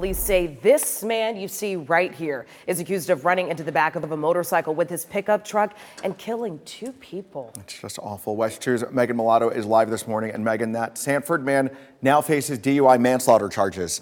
police say this man you see right here is accused of running into the back of a motorcycle with his pickup truck and killing two people. It's just awful. WESH 2's Megan Mulatto is live this morning. And Megan, that Sanford man now faces DUI manslaughter charges.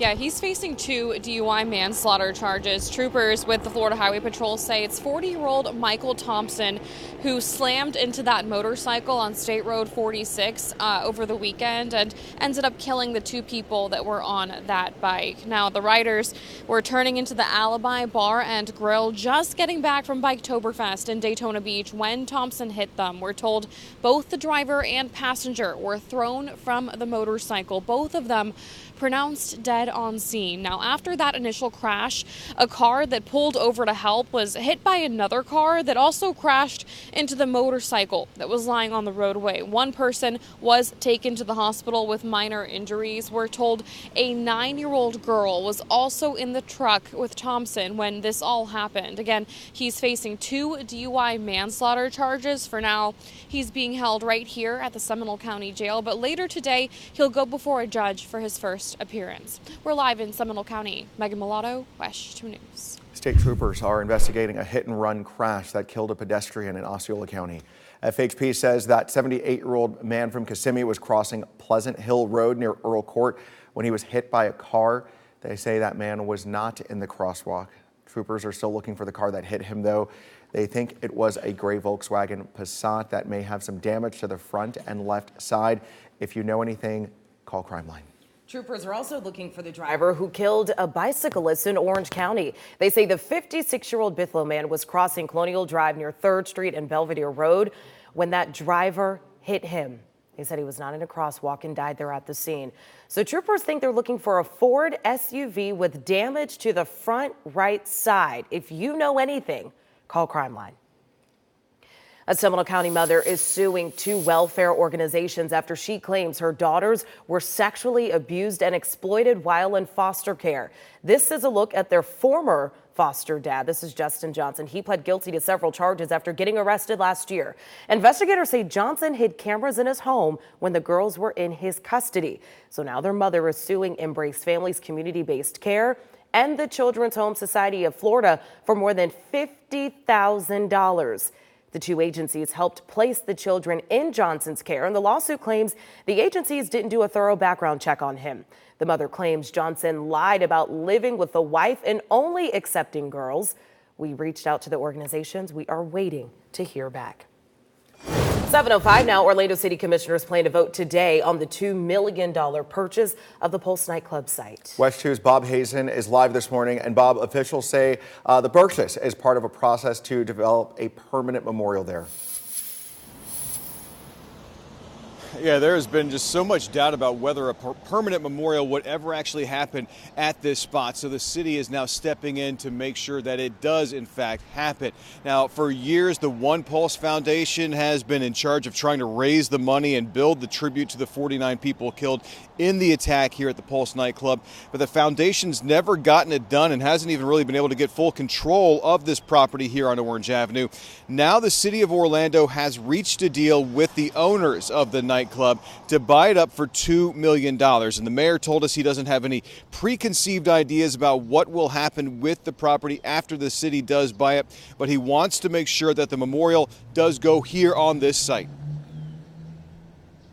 Yeah, he's facing two DUI manslaughter charges. Troopers with the Florida Highway Patrol say it's 40 year old Michael Thompson who slammed into that motorcycle on State Road 46 uh, over the weekend and ended up killing the two people that were on that bike. Now, the riders were turning into the Alibi Bar and Grill just getting back from Biketoberfest in Daytona Beach when Thompson hit them. We're told both the driver and passenger were thrown from the motorcycle, both of them pronounced dead on scene. Now, after that initial crash, a car that pulled over to help was hit by another car that also crashed into the motorcycle that was lying on the roadway. One person was taken to the hospital with minor injuries. We're told a nine year old girl was also in the truck with Thompson when this all happened. Again, he's facing two DUI manslaughter charges. For now, he's being held right here at the Seminole County Jail, but later today, he'll go before a judge for his first appearance. We're live in Seminole County. Megan Mulatto, WESH 2 News. State troopers are investigating a hit and run crash that killed a pedestrian in Osceola County. FHP says that 78 year old man from Kissimmee was crossing Pleasant Hill Road near Earl Court when he was hit by a car. They say that man was not in the crosswalk. Troopers are still looking for the car that hit him, though. They think it was a gray Volkswagen Passat that may have some damage to the front and left side. If you know anything, call Crime Line. Troopers are also looking for the driver who killed a bicyclist in Orange County. They say the 56 year old Bithlo man was crossing Colonial Drive near 3rd Street and Belvedere Road when that driver hit him. They said he was not in a crosswalk and died there at the scene. So troopers think they're looking for a Ford SUV with damage to the front right side. If you know anything, call Crime Line. A Seminole County mother is suing two welfare organizations after she claims her daughters were sexually abused and exploited while in foster care. This is a look at their former foster dad. This is Justin Johnson. He pled guilty to several charges after getting arrested last year. Investigators say Johnson hid cameras in his home when the girls were in his custody. So now their mother is suing Embrace Families Community Based Care and the Children's Home Society of Florida for more than $50,000. The two agencies helped place the children in Johnson's care, and the lawsuit claims the agencies didn't do a thorough background check on him. The mother claims Johnson lied about living with the wife and only accepting girls. We reached out to the organizations. We are waiting to hear back. 705 now, Orlando City Commissioners plan to vote today on the $2 million purchase of the Pulse nightclub site. WESH 2's Bob Hazen is live this morning, and Bob, officials say uh, the purchase is part of a process to develop a permanent memorial there. Yeah, there has been just so much doubt about whether a per permanent memorial would ever actually happen at this spot. So the city is now stepping in to make sure that it does, in fact, happen. Now, for years, the One Pulse Foundation has been in charge of trying to raise the money and build the tribute to the 49 people killed in the attack here at the Pulse nightclub. But the foundation's never gotten it done and hasn't even really been able to get full control of this property here on Orange Avenue. Now, the city of Orlando has reached a deal with the owners of the nightclub nightclub to buy it up for $2 million. And the mayor told us he doesn't have any preconceived ideas about what will happen with the property after the city does buy it, but he wants to make sure that the memorial does go here on this site.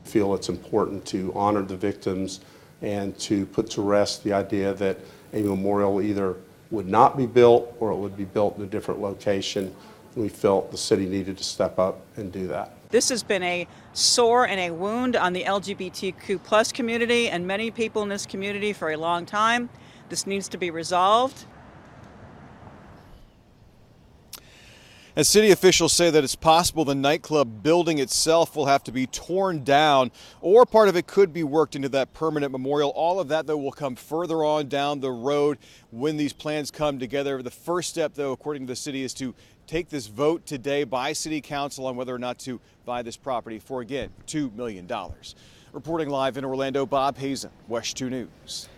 I feel it's important to honor the victims and to put to rest the idea that a memorial either would not be built or it would be built in a different location. We felt the city needed to step up and do that. This has been a sore and a wound on the LGBTQ plus community and many people in this community for a long time. This needs to be resolved. As city officials say that it's possible the nightclub building itself will have to be torn down or part of it could be worked into that permanent memorial. All of that, though, will come further on down the road when these plans come together. The first step, though, according to the city, is to take this vote today by City Council on whether or not to buy this property for, again, $2 million. Reporting live in Orlando, Bob Hazen, WESH 2 News.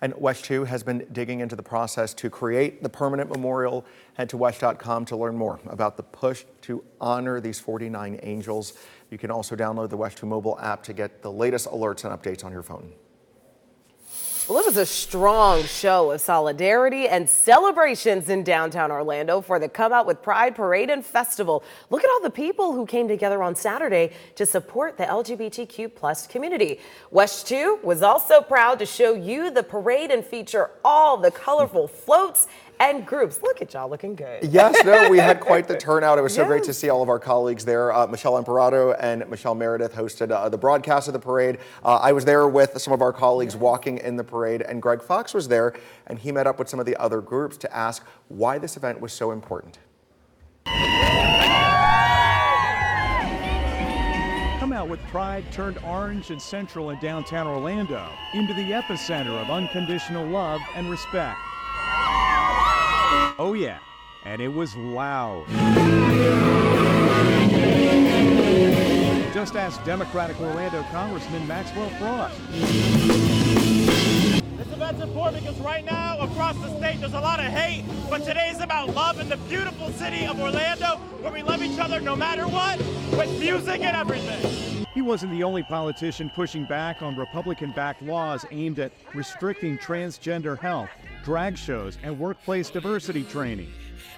And WESH 2 has been digging into the process to create the permanent memorial. Head to WESH.com to learn more about the push to honor these 49 angels. You can also download the WESH 2 mobile app to get the latest alerts and updates on your phone. Well, it was a strong show of solidarity and celebrations in downtown Orlando for the Come Out with Pride Parade and Festival. Look at all the people who came together on Saturday to support the LGBTQ plus community. WESH 2 was also proud to show you the parade and feature all the colorful floats and groups. Look at y'all looking good. Yes, no, we had quite the turnout. It was so great to see all of our colleagues there. Uh, Michelle Imperato and Michelle Meredith hosted uh, the broadcast of the parade. Uh, I was there with some of our colleagues walking in the parade, and Greg Fox was there, and he met up with some of the other groups to ask why this event was so important. Come out with pride turned orange and central in downtown Orlando into the epicenter of unconditional love and respect. Oh, yeah, and it was loud. Just ask Democratic Orlando Congressman Maxwell Frost. This event's important because right now across the state there's a lot of hate, but today's about love in the beautiful city of Orlando where we love each other no matter what, with music and everything. He wasn't the only politician pushing back on Republican backed laws aimed at restricting transgender health, drag shows, and workplace diversity training.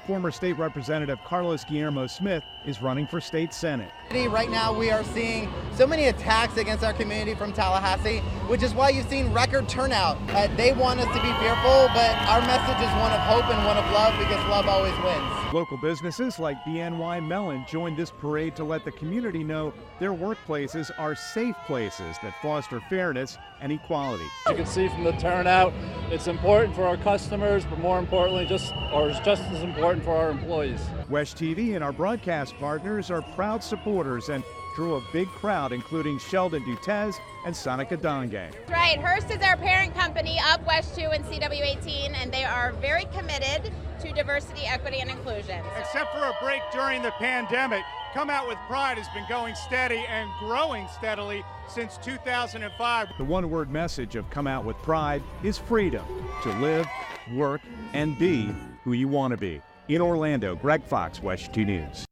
Former state representative Carlos Guillermo Smith is running for state senate. Right now, we are seeing so many attacks against our community from Tallahassee, which is why you've seen record turnout. Uh, they want us to be fearful, but our message is one of hope and one of love because love always wins. Local businesses like BNY Mellon joined this parade to let the community know their workplaces are safe places that foster fairness and equality. You can see from the turnout, it's important for our customers, but more importantly, just or it's just as important for our employees. Wesh TV and our broadcast partners are proud supporters and drew a big crowd, including Sheldon Dutes and Sonica Donge. Right. Hearst is our parent company of WESH 2 and CW18, and they are very committed to diversity, equity, and inclusion. Except for a break during the pandemic, Come Out with Pride has been going steady and growing steadily since 2005. The one word message of Come Out with Pride is freedom to live, work, and be who you want to be. In Orlando, Greg Fox, Wesh 2 News.